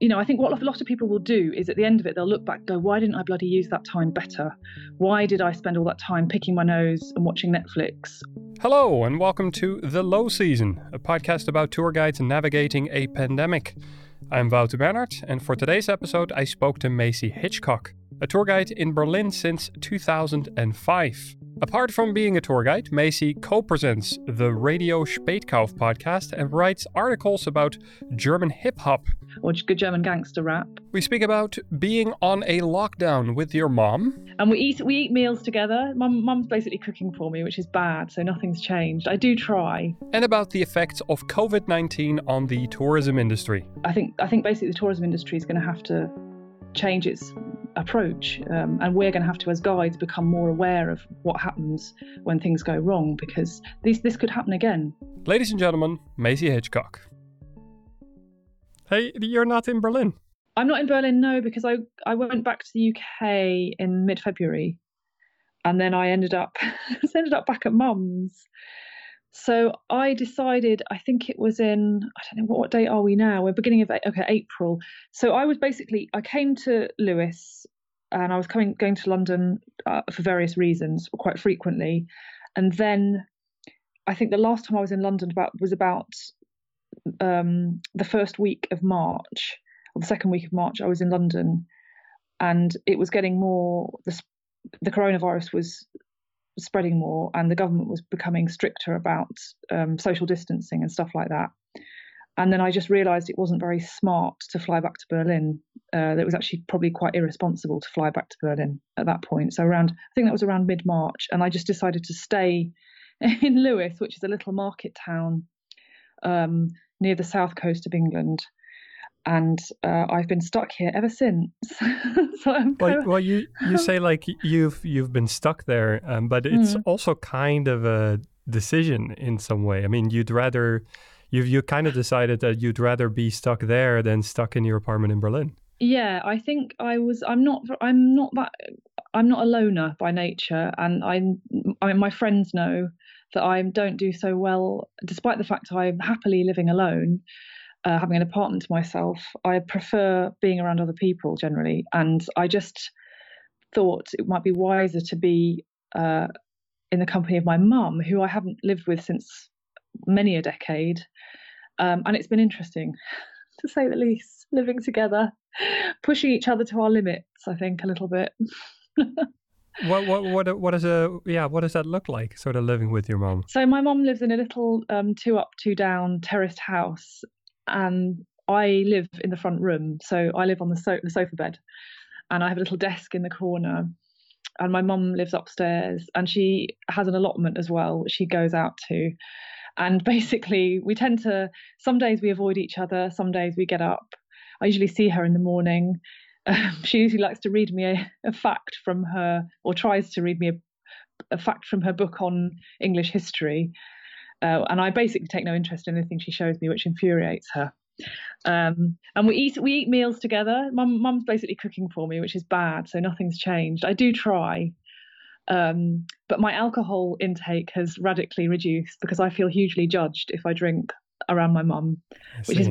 you know, I think what a lot of people will do is at the end of it, they'll look back go, why didn't I bloody use that time better? Why did I spend all that time picking my nose and watching Netflix? Hello, and welcome to The Low Season, a podcast about tour guides navigating a pandemic. I'm Wouter Bernhard, and for today's episode, I spoke to Maisie Hitchcock, a tour guide in Berlin since 2005. Apart from being a tour guide, Maisie co presents the Radio Spätkauf podcast and writes articles about German hip hop. Or good German gangster rap. We speak about being on a lockdown with your mom. And we eat we eat meals together. Mum mum's basically cooking for me, which is bad, so nothing's changed. I do try. And about the effects of COVID nineteen on the tourism industry. I think I think basically the tourism industry is going to have to change its approach. Um, and we're going to have to, as guides, become more aware of what happens when things go wrong because this, this could happen again. Ladies and gentlemen, Maisie Hitchcock. Hey, you're not in Berlin. I'm not in Berlin, no, because I, I went back to the UK in mid February and then I ended up ended up back at mum's. So I decided, I think it was in, I don't know what, date are we now? We're beginning of okay April. So I was basically, I came to Lewes and I was coming going to London uh, for various reasons quite frequently, and then I think the last time I was in London about was about um, the first week of March or the second week of March. I was in London, and it was getting more the the coronavirus was spreading more, and the government was becoming stricter about um, social distancing and stuff like that. And then I just realised it wasn't very smart to fly back to Berlin. Uh, it was actually probably quite irresponsible to fly back to Berlin at that point. So around, I think that was around mid March, and I just decided to stay in Lewes, which is a little market town um, near the south coast of England and uh, I've been stuck here ever since. so well, well, you you say like you've you've been stuck there, um, but it's mm. also kind of a decision in some way. I mean, you'd rather you you kind of decided that you'd rather be stuck there than stuck in your apartment in Berlin. Yeah, I think I was. I'm not. I'm not that. I'm not a loner by nature, and I'm. I mean, my friends know that I don't do so well, despite the fact I'm happily living alone uh, having an apartment to myself. I prefer being around other people generally, and I just thought it might be wiser to be uh, in the company of my mum, who I haven't lived with since many a decade, um, and it's been interesting, to say the least, living together, pushing each other to our limits. I think a little bit. what what what what is a yeah what does that look like sort of living with your mom so my mom lives in a little um, two up two down terraced house and I live in the front room, so I live on the, so- the sofa bed, and I have a little desk in the corner. And my mum lives upstairs, and she has an allotment as well, which she goes out to. And basically, we tend to. Some days we avoid each other. Some days we get up. I usually see her in the morning. Um, she usually likes to read me a, a, fact from her, or tries to read me a, a fact from her book on English history. Uh, and I basically take no interest in anything she shows me, which infuriates her. Um, and we eat we eat meals together. Mum, mum's basically cooking for me, which is bad. So nothing's changed. I do try, um, but my alcohol intake has radically reduced because I feel hugely judged if I drink around my mum, which is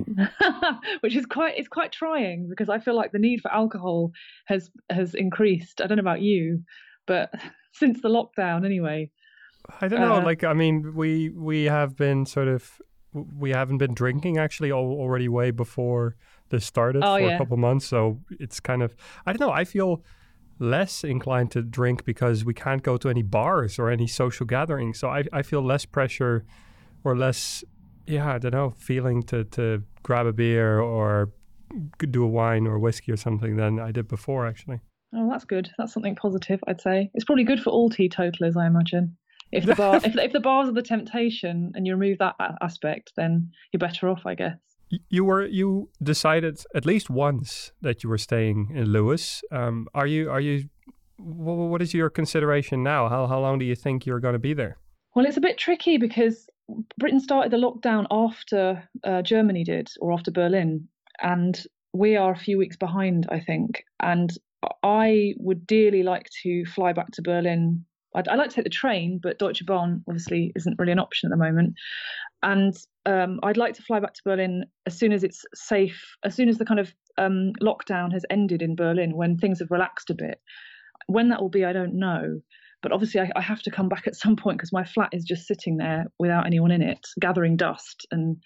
which is quite it's quite trying because I feel like the need for alcohol has has increased. I don't know about you, but since the lockdown anyway, I don't know. Uh, like, I mean, we we have been sort of we haven't been drinking actually already way before this started oh, for yeah. a couple months. So it's kind of I don't know. I feel less inclined to drink because we can't go to any bars or any social gatherings. So I I feel less pressure or less yeah I don't know feeling to to grab a beer or do a wine or whiskey or something than I did before actually. Oh, that's good. That's something positive, I'd say. It's probably good for all teetotalers, I imagine. If the bar, if, if the bars are the temptation, and you remove that aspect, then you're better off, I guess. You were you decided at least once that you were staying in Lewes. Um, are you are you? What is your consideration now? How how long do you think you're going to be there? Well, it's a bit tricky because Britain started the lockdown after uh, Germany did, or after Berlin, and we are a few weeks behind, I think. And I would dearly like to fly back to Berlin I'd, I'd, like to take the train, but Deutsche Bahn obviously isn't really an option at the moment. And um, I'd like to fly back to Berlin as soon as it's safe, as soon as the kind of um, lockdown has ended in Berlin, when things have relaxed a bit. When that will be, I don't know. But obviously, I, I have to come back at some point because my flat is just sitting there without anyone in it, gathering dust, and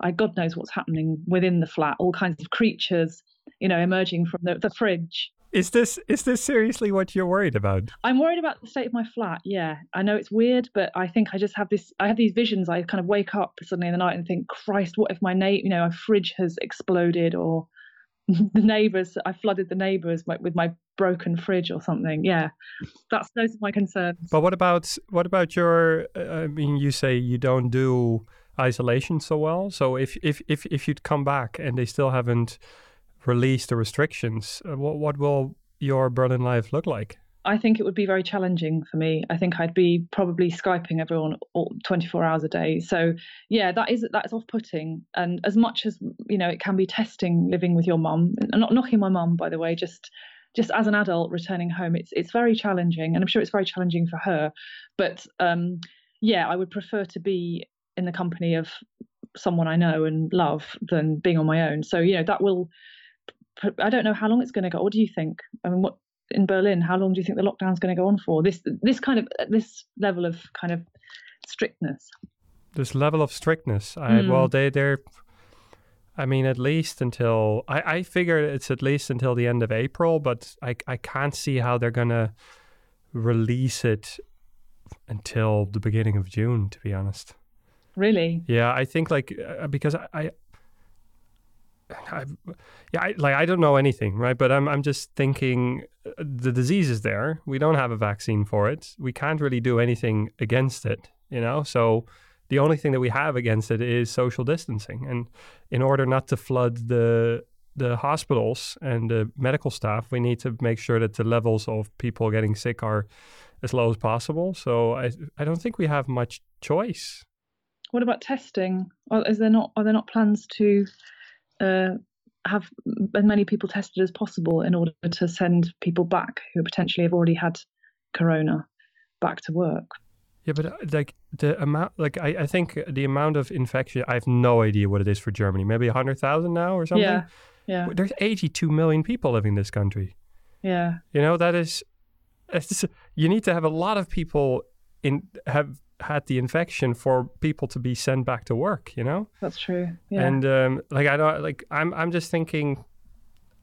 I God knows what's happening within the flat. All kinds of creatures, you know, emerging from the, the fridge. Is this is this seriously what you're worried about? I'm worried about the state of my flat. Yeah, I know it's weird, but I think I just have this. I have these visions. I kind of wake up suddenly in the night and think, Christ, what if my na- you know, my fridge has exploded, or the neighbours, I flooded the neighbours with my broken fridge or something. Yeah, that's those are my concerns. But what about what about your? Uh, I mean, you say you don't do isolation so well. So if if if if you'd come back and they still haven't release the restrictions, uh, what what will your Berlin life look like? I think it would be very challenging for me. I think I'd be probably skyping everyone all, 24 hours a day. So yeah, that is that is off-putting. And as much as you know, it can be testing living with your mum. Not knocking my mum, by the way. Just just as an adult returning home, it's it's very challenging, and I'm sure it's very challenging for her. But um, yeah, I would prefer to be in the company of someone I know and love than being on my own. So you know that will I don't know how long it's going to go. What do you think? I mean, what in Berlin? How long do you think the lockdown's going to go on for? This this kind of this level of kind of strictness. This level of strictness. I, mm. Well, they they're. I mean, at least until I I figure it's at least until the end of April, but I I can't see how they're gonna release it until the beginning of June. To be honest. Really? Yeah, I think like uh, because I, I I, yeah, I, like I don't know anything, right? But I'm I'm just thinking uh, the disease is there. We don't have a vaccine for it. We can't really do anything against it, you know. So the only thing that we have against it is social distancing, and in order not to flood the the hospitals and the medical staff, we need to make sure that the levels of people getting sick are as low as possible. So I I don't think we have much choice. What about testing? Is there not are there not plans to uh, have as many people tested as possible in order to send people back who potentially have already had corona back to work. Yeah, but uh, like the amount, like I, I think the amount of infection, I have no idea what it is for Germany. Maybe hundred thousand now or something. Yeah, yeah. There's eighty-two million people living in this country. Yeah. You know that is, you need to have a lot of people in have had the infection for people to be sent back to work you know? That's true. Yeah. and um, like i don't like i'm i'm just thinking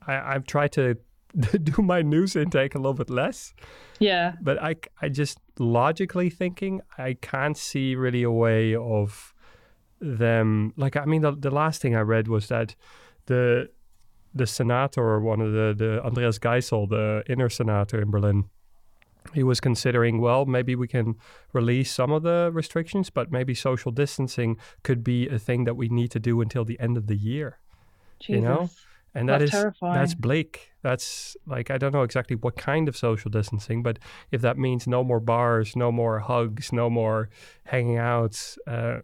i i've tried to do my news intake a little bit less. Yeah. But i i just logically thinking i can't see really a way of them like i mean the, the last thing i read was that the the senator one of the the andreas geisel the inner senator in berlin he was considering, well, maybe we can release some of the restrictions, but maybe social distancing could be a thing that we need to do until the end of the year. Jesus. You know? And that's that is terrifying. that's bleak. That's like I don't know exactly what kind of social distancing, but if that means no more bars, no more hugs, no more hanging out, uh,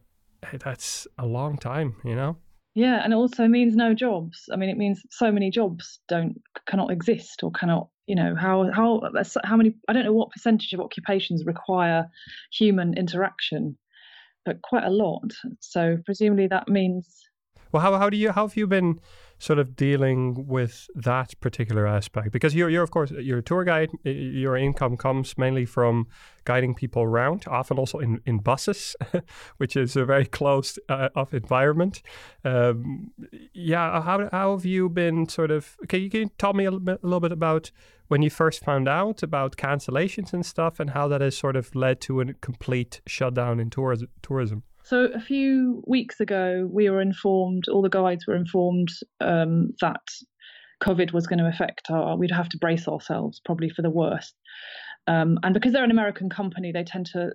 that's a long time, you know. Yeah, and it also means no jobs. I mean, it means so many jobs don't cannot exist or cannot you know how how how many i don't know what percentage of occupations require human interaction but quite a lot so presumably that means well how, how do you how have you been sort of dealing with that particular aspect? Because you're, you're of course, you're a tour guide. Your income comes mainly from guiding people around, often also in, in buses, which is a very closed uh, off environment. Um, yeah, how, how have you been sort of? Can you, can you tell me a little, bit, a little bit about when you first found out about cancellations and stuff, and how that has sort of led to a complete shutdown in tourism? So a few weeks ago, we were informed, all the guides were informed um, that COVID was going to affect our, we'd have to brace ourselves probably for the worst. Um, and because they're an American company, they tend to,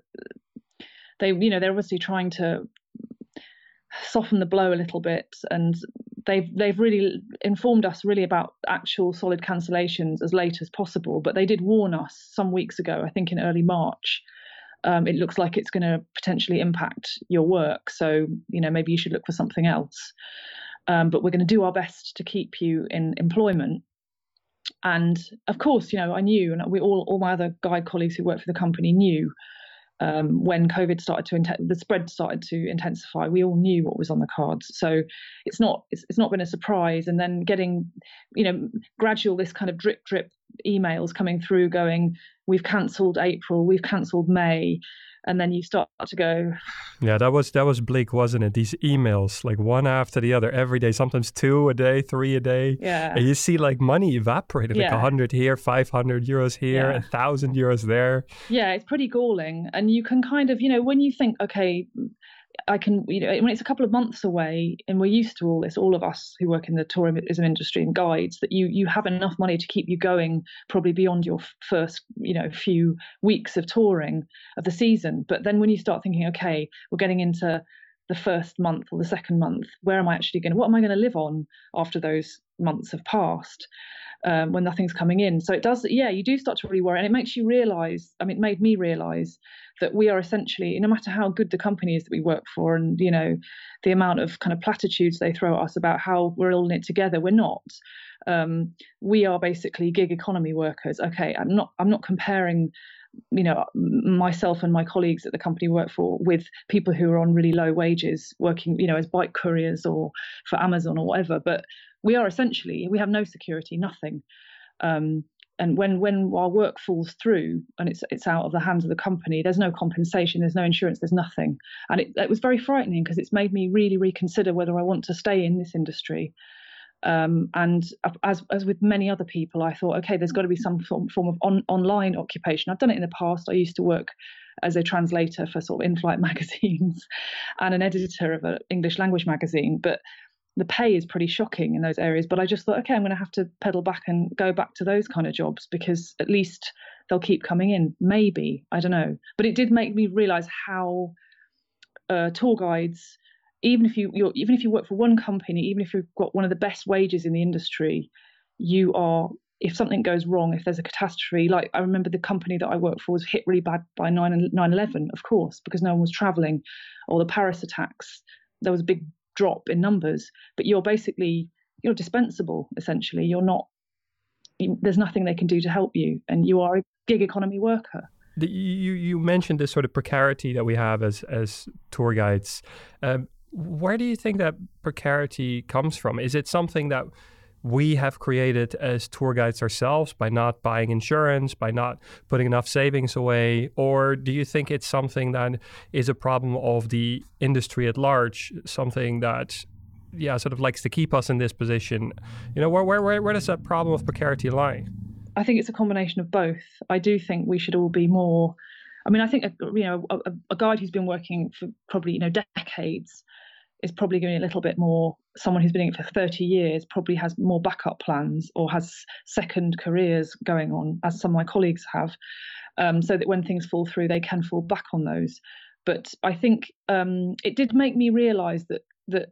they, you know, they're obviously trying to soften the blow a little bit and they've they've really informed us really about actual solid cancellations as late as possible but they did warn us some weeks ago i think in early march um, it looks like it's going to potentially impact your work. So, you know, maybe you should look for something else. Um, but we're going to do our best to keep you in employment. And of course, you know, I knew, and we all, all my other guide colleagues who work for the company knew um, when COVID started to the spread started to intensify, we all knew what was on the cards. So it's not it's, it's not been a surprise. And then getting, you know, gradual this kind of drip drip emails coming through, going, we've cancelled April, we've cancelled May, and then you start to go yeah that was that was bleak wasn't it? These emails like one after the other every day sometimes two a day three a day. Yeah. And you see like money evaporated like a 100 here 500 euros here a yeah. thousand euros there. Yeah it's pretty galling. And you can kind of you know when you think okay I can, you know, when it's a couple of months away, and we're used to all this, all of us who work in the tourism industry and guides, that you you have enough money to keep you going probably beyond your first, you know, few weeks of touring of the season. But then when you start thinking, okay, we're getting into the first month or the second month, where am I actually going what am I going to live on after those months have passed? Um, when nothing's coming in. So it does, yeah, you do start to really worry. And it makes you realize, I mean, it made me realize that we are essentially, no matter how good the company is that we work for, and you know, the amount of kind of platitudes they throw at us about how we're all in it together, we're not. Um, we are basically gig economy workers. Okay, I'm not. I'm not comparing you know myself and my colleagues at the company work for with people who are on really low wages working you know as bike couriers or for amazon or whatever but we are essentially we have no security nothing um, and when when our work falls through and it's it's out of the hands of the company there's no compensation there's no insurance there's nothing. And it, it was very frightening because it's made me really reconsider whether i want to stay in this industry. Um, and as as with many other people i thought okay there's got to be some form, form of on, online occupation. I've done it in the past. I used to work as a translator for sort of in-flight magazines and an editor of an english language magazine. But the pay is pretty shocking in those areas. But I just thought, okay, I'm going to have to pedal back and go back to those kind of jobs because at least they'll keep coming in. Maybe I don't know, but it did make me realise how uh, tour guides, even if you you're, even if you work for one company, even if you've got one of the best wages in the industry, you are. If something goes wrong, if there's a catastrophe, like I remember the company that I worked for was hit really bad by 9 11, of course, because no one was traveling, or the Paris attacks. There was a big drop in numbers, but you're basically you're dispensable essentially. You're not. You, there's nothing they can do to help you, and you are a gig economy worker. The, you you mentioned this sort of precarity that we have as as tour guides. Um, where do you think that precarity comes from? Is it something that we have created as tour guides ourselves by not buying insurance, by not putting enough savings away? Or do you think it's something that is a problem of the industry at large, something that yeah, sort of likes to keep us in this position. You know, where where where, does that problem of precarity lie? I think it's a combination of both. I do think we should all be more. I mean, I think you know a, a guide who's been working for probably you know decades is probably going to be a little bit more someone who's been in it for 30 years probably has more backup plans or has second careers going on as some of my colleagues have um, so that when things fall through they can fall back on those but i think um, it did make me realize that that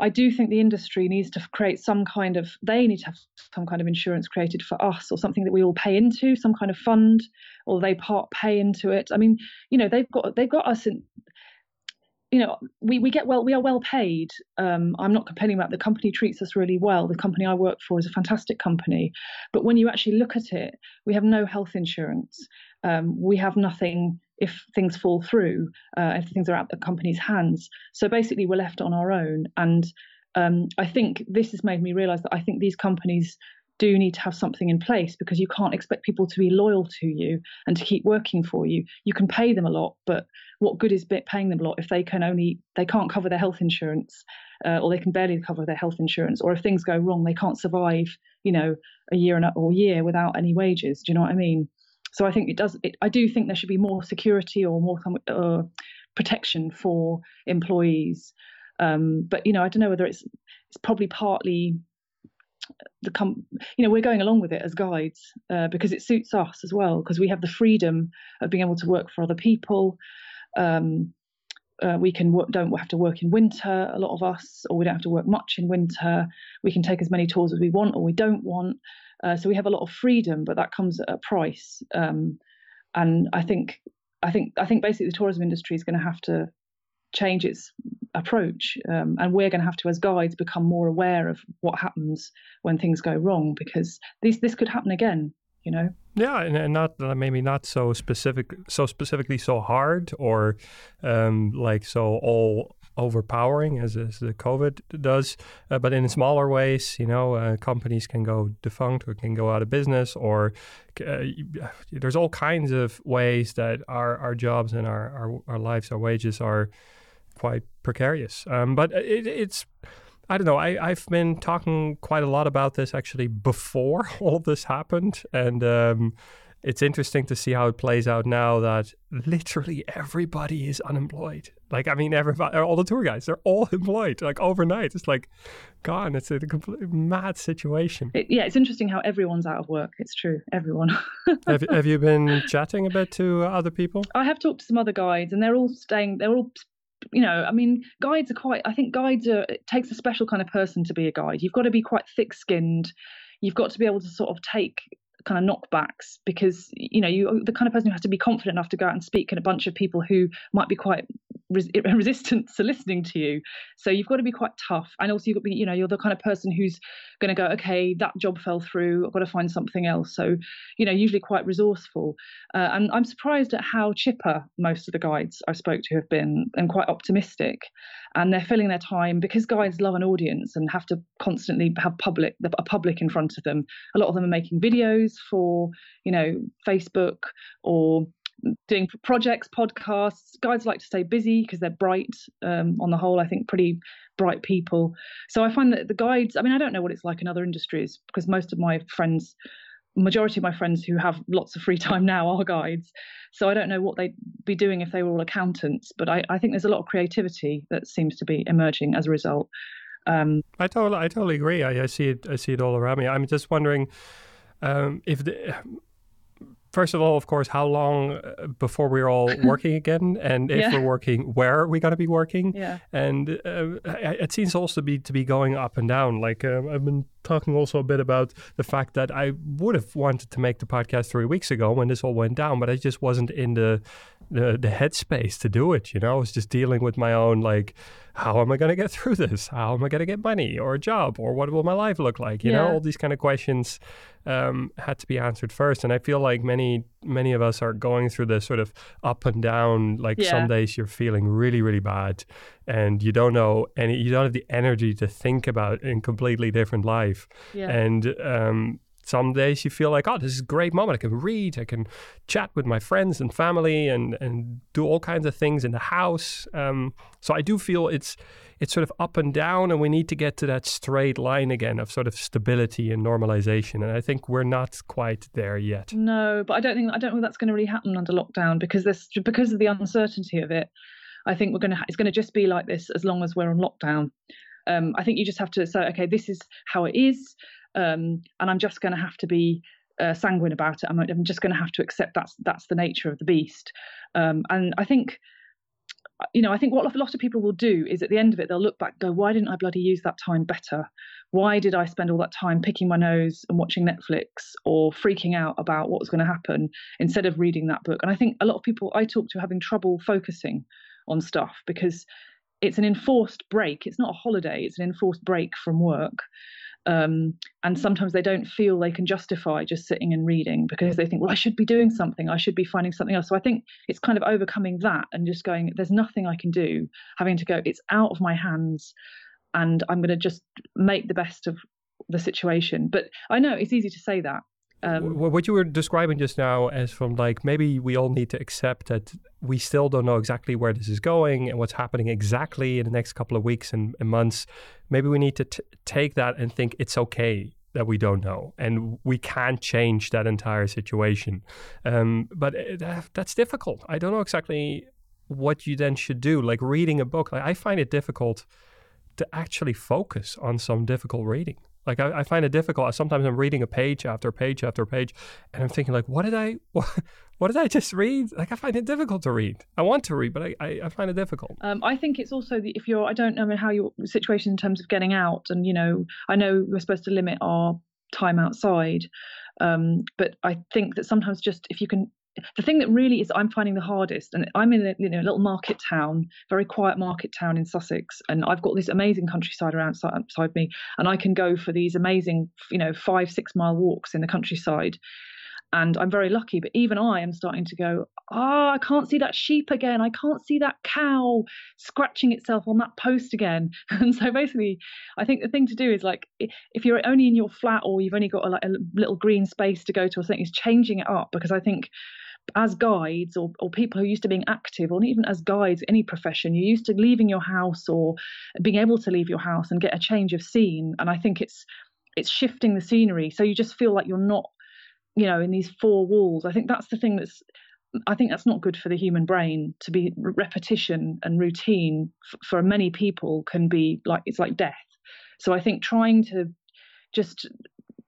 I do think the industry needs to create some kind of they need to have some kind of insurance created for us or something that we all pay into, some kind of fund, or they part pay into it. I mean, you know, they've got they've got us in you know, we, we get well, we are well paid. Um, I'm not complaining about the company treats us really well. The company I work for is a fantastic company. But when you actually look at it, we have no health insurance. Um, we have nothing if things fall through, uh, if things are out the company's hands. So basically, we're left on our own. And um, I think this has made me realize that I think these companies do need to have something in place because you can't expect people to be loyal to you and to keep working for you. You can pay them a lot, but what good is paying them a lot if they can only they can't cover their health insurance uh, or they can barely cover their health insurance or if things go wrong they can't survive you know a year and a, or year without any wages. Do you know what i mean? So i think it does it, i do think there should be more security or more uh, protection for employees. Um, but you know i don't know whether it's it's probably partly the com- you know we're going along with it as guides uh, because it suits us as well because we have the freedom of being able to work for other people um, uh, we can work, don't have to work in winter, a lot of us, or we don't have to work much in winter. We can take as many tours as we want or we don't want. Uh, so we have a lot of freedom, but that comes at a price. Um, and I think, I think, I think basically the tourism industry is going to have to change its approach, um, and we're going to have to, as guides, become more aware of what happens when things go wrong because this this could happen again. you know. Yeah, and, and not maybe not so specific, so specifically so hard or um, like so all overpowering as, as the COVID does, uh, but in smaller ways, you know, uh, companies can go defunct or can go out of business, or uh, there's all kinds of ways that our, our jobs and our, our, our lives, our wages are quite precarious. Um, but it, it's I don't know. I, I've been talking quite a lot about this actually before all this happened. And um, it's interesting to see how it plays out now that literally everybody is unemployed. Like, I mean, everybody, all the tour guides, they're all employed, like overnight. It's like gone. It's a complete mad situation. It, yeah, it's interesting how everyone's out of work. It's true, everyone. have, have you been chatting a bit to other people? I have talked to some other guides, and they're all staying, they're all you know, I mean, guides are quite. I think guides are. It takes a special kind of person to be a guide. You've got to be quite thick-skinned. You've got to be able to sort of take kind of knockbacks because you know you the kind of person who has to be confident enough to go out and speak in a bunch of people who might be quite res- resistant to listening to you. So you've got to be quite tough and also you've got to be you know you're the kind of person who's going to go okay that job fell through i've got to find something else. So you know usually quite resourceful. Uh, and i'm surprised at how chipper most of the guides i spoke to have been and quite optimistic. And they're filling their time because guides love an audience and have to constantly have public a public in front of them. A lot of them are making videos for you know facebook or doing projects podcasts guides like to stay busy because they're bright um, on the whole i think pretty bright people so i find that the guides i mean i don't know what it's like in other industries because most of my friends majority of my friends who have lots of free time now are guides. So I don't know what they'd be doing if they were all accountants, but I, I think there's a lot of creativity that seems to be emerging as a result. Um, I totally, I totally agree. I, I, see it, I see it all around me. I'm just wondering um, if the, first of all, of course, how long uh, before we're all working again, and if yeah. we're working, where are we going to be working? Yeah. And uh, it seems also to be to be going up and down. Like uh, I've been talking also a bit about the fact that I would have wanted to make the podcast three weeks ago when this all went down, but I just wasn't in the the, the headspace to do it. You know, I was just dealing with my own like, how am I going to get through this? How am I going to get money or a job or what will my life look like? You yeah. know, all these kind of questions um, had to be answered first. And I feel like many many of us are going through this sort of up and down. Like yeah. some days you're feeling really really bad, and you don't know any, you don't have the energy to think about a completely different life. Yeah. And um, some days you feel like, oh, this is a great moment. I can read, I can chat with my friends and family, and and do all kinds of things in the house. Um, so I do feel it's it's sort of up and down, and we need to get to that straight line again of sort of stability and normalization. And I think we're not quite there yet. No, but I don't think I don't think that's going to really happen under lockdown because this because of the uncertainty of it. I think we're going to it's going to just be like this as long as we're on lockdown. Um, I think you just have to say, okay, this is how it is, um, and I'm just going to have to be uh, sanguine about it. I'm, I'm just going to have to accept that's that's the nature of the beast. Um, and I think, you know, I think what a lot of people will do is at the end of it they'll look back, go, why didn't I bloody use that time better? Why did I spend all that time picking my nose and watching Netflix or freaking out about what was going to happen instead of reading that book? And I think a lot of people I talk to are having trouble focusing on stuff because it's an enforced break. It's not a holiday, it's an enforced break from work. Um, and sometimes they don't feel they can justify just sitting and reading because they think, well, I should be doing something, I should be finding something else. So I think it's kind of overcoming that and just going, there's nothing I can do, having to go, it's out of my hands, and I'm going to just make the best of the situation. But I know it's easy to say that. Um, what you were describing just now as from like maybe we all need to accept that we still don't know exactly where this is going and what's happening exactly in the next couple of weeks and, and months. Maybe we need to t- take that and think it's okay that we don't know and we can't change that entire situation. Um, but it, uh, that's difficult. I don't know exactly what you then should do like reading a book. Like, i find it difficult to actually focus on some difficult reading. Like I, I, find it difficult. Sometimes I'm reading a page after page after page, and I'm thinking like, what did I, what did I just read? Like I find it difficult to read. I want to read, but I, I, I find it difficult. Um, I think it's also the, if you're, I don't know how your situation in terms of getting out, and you know, I know we're supposed to limit our time outside, um, but I think that sometimes just if you can the thing that really is I'm finding the hardest, and I'm in a you know, little market town, very quiet market town in Sussex, and I've got this amazing countryside around outside me, and I can go for these amazing, you know, five six mile walks in the countryside. And I'm very lucky. But even I am starting to go, oh, I can't see that sheep again. I can't see that cow scratching itself on that post again. And so basically, I think the thing to do is like if you're only in your flat or you've only got a, like a little green space to go to or something, is changing it up because I think as guides or, or people who are used to being active or even as guides any profession you're used to leaving your house or being able to leave your house and get a change of scene and i think it's it's shifting the scenery so you just feel like you're not you know in these four walls i think that's the thing that's i think that's not good for the human brain to be repetition and routine for many people can be like it's like death. So i think trying to just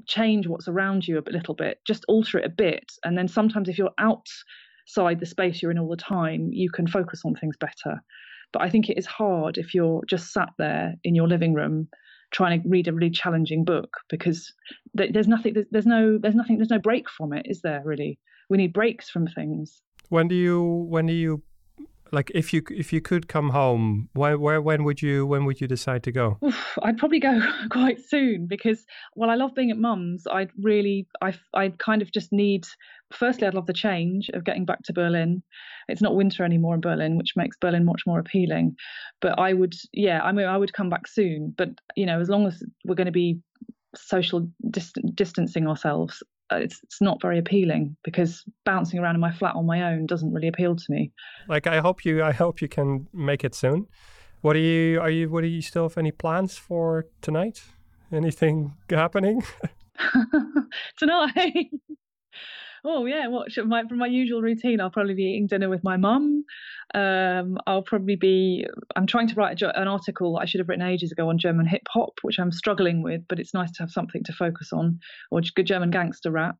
change what's around you a little bit just alter it a bit and then sometimes if you're outside the space you're in all the time you can focus on things better. But i think it is hard if you're just sat there in your living room trying to read a really challenging book because there's nothing there's, there's no there's nothing there's no break from it is there really? We need breaks from things. When do you when do you like if you if you could come home where, where when would you when would you decide to go? Oof, i'd probably go quite soon because while i love being at mum's. I'd really i i kind of just need firstly i'd love the change of getting back to berlin. It's not winter anymore in berlin which makes berlin much more appealing. But i would yeah i mean i would come back soon. But you know as long as we're going to be social dist- distancing ourselves it's, it's not very appealing because bouncing around in my flat on my own doesn't really appeal to me. Like I hope you I hope you can make it soon. What are you are you what do you still have any plans for tonight? Anything happening? tonight oh yeah, should my from my usual routine? I'll probably be eating dinner with my mum. Um, I'll probably be. I'm trying to write a, an article I should have written ages ago on German hip hop, which I'm struggling with, but it's nice to have something to focus on, or good German gangster rap.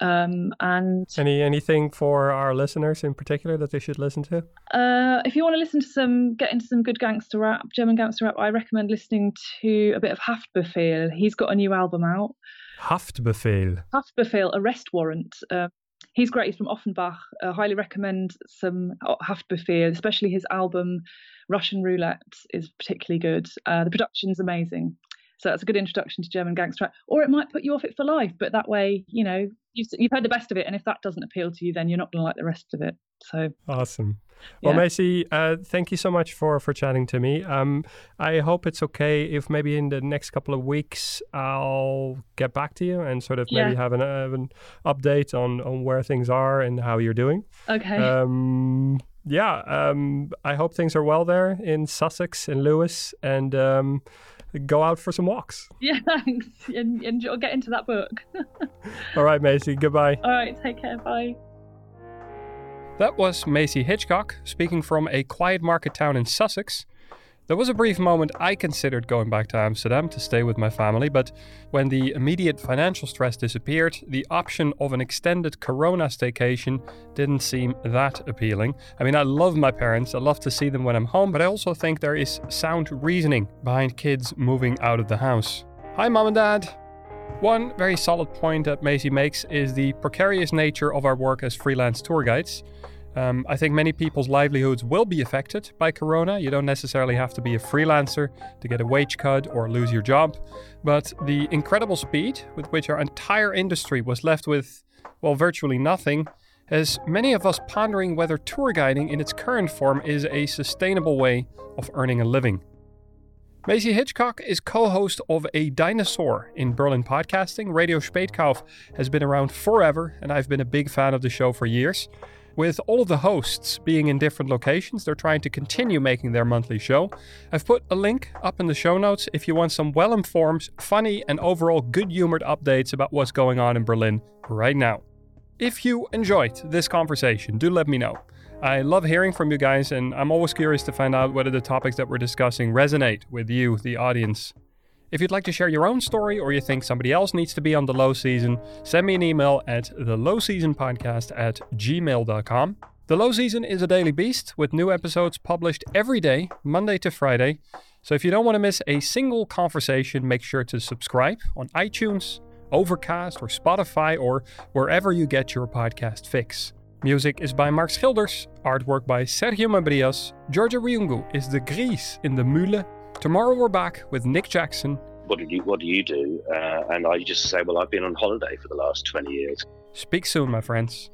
Um, and any anything for our listeners in particular that they should listen to? Uh, if you want to listen to some, get into some good gangster rap, German gangster rap, I recommend listening to a bit of Haftbefehl. He's got a new album out. Haftbefehl. Haftbefehl, arrest warrant. Uh, he's great. He's from Offenbach. Uh, highly recommend some Haftbefehl, especially his album Russian Roulette is particularly good. Uh, the production's amazing. So that's a good introduction to German gangster rap. Or it might put you off it for life, but that way, you know, you've, you've heard the best of it. And if that doesn't appeal to you, then you're not going to like the rest of it. So awesome. Well, Maisie, uh, thank you so much for for chatting to me. Um, I hope it's okay if maybe in the next couple of weeks I'll get back to you and sort of yeah. maybe have an, uh, an update on on where things are and how you're doing. Okay. Um, yeah. Um, I hope things are well there in Sussex and Lewes, and. Go out for some walks. Yeah, thanks. And, and get into that book. All right, Maisie. Goodbye. All right, take care. Bye. That was Maisie Hitchcock speaking from a quiet market town in Sussex. There was a brief moment I considered going back to Amsterdam to stay with my family, but when the immediate financial stress disappeared, the option of an extended Corona staycation didn't seem that appealing. I mean, I love my parents, I love to see them when I'm home, but I also think there is sound reasoning behind kids moving out of the house. Hi, mom and dad! One very solid point that Maisie makes is the precarious nature of our work as freelance tour guides. Um, I think many people's livelihoods will be affected by Corona. You don't necessarily have to be a freelancer to get a wage cut or lose your job. But the incredible speed with which our entire industry was left with, well, virtually nothing, has many of us pondering whether tour guiding in its current form is a sustainable way of earning a living. Maisie Hitchcock is co host of A Dinosaur in Berlin podcasting. Radio Spätkauf has been around forever, and I've been a big fan of the show for years. With all the hosts being in different locations, they're trying to continue making their monthly show. I've put a link up in the show notes if you want some well informed, funny, and overall good humored updates about what's going on in Berlin right now. If you enjoyed this conversation, do let me know. I love hearing from you guys, and I'm always curious to find out whether the topics that we're discussing resonate with you, the audience. If you'd like to share your own story or you think somebody else needs to be on the low season, send me an email at the low season podcast at gmail.com. The Low Season is a daily beast with new episodes published every day, Monday to Friday. So if you don't want to miss a single conversation, make sure to subscribe on iTunes, Overcast, or Spotify, or wherever you get your podcast fix. Music is by Mark Schilders, artwork by Sergio Mabrias, Georgia Riungu is the Gries in the Mule, Tomorrow we're back with Nick Jackson, what do you what do you do? Uh, and I just say, well, I've been on holiday for the last twenty years. Speak soon, my friends.